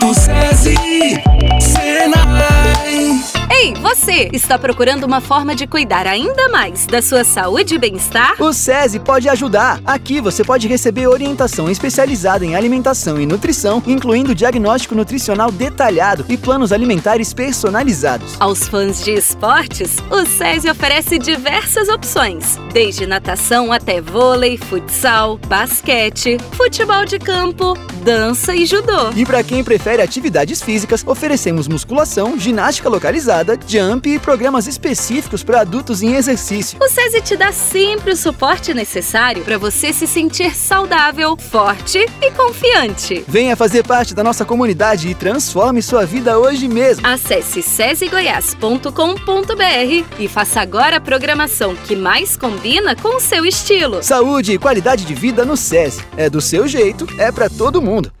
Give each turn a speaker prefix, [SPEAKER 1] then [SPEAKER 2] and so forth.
[SPEAKER 1] do SESI,
[SPEAKER 2] você! Está procurando uma forma de cuidar ainda mais da sua saúde e bem-estar?
[SPEAKER 3] O SESI pode ajudar. Aqui você pode receber orientação especializada em alimentação e nutrição, incluindo diagnóstico nutricional detalhado e planos alimentares personalizados.
[SPEAKER 2] Aos fãs de esportes, o SESI oferece diversas opções, desde natação até vôlei, futsal, basquete, futebol de campo, dança e judô.
[SPEAKER 3] E para quem prefere atividades físicas, oferecemos musculação, ginástica localizada, jump e programas específicos para adultos em exercício.
[SPEAKER 2] O SESI te dá sempre o suporte necessário para você se sentir saudável, forte e confiante.
[SPEAKER 3] Venha fazer parte da nossa comunidade e transforme sua vida hoje mesmo.
[SPEAKER 2] Acesse sesegoias.com.br e faça agora a programação que mais combina com o seu estilo.
[SPEAKER 3] Saúde e qualidade de vida no SESI. É do seu jeito, é para todo mundo.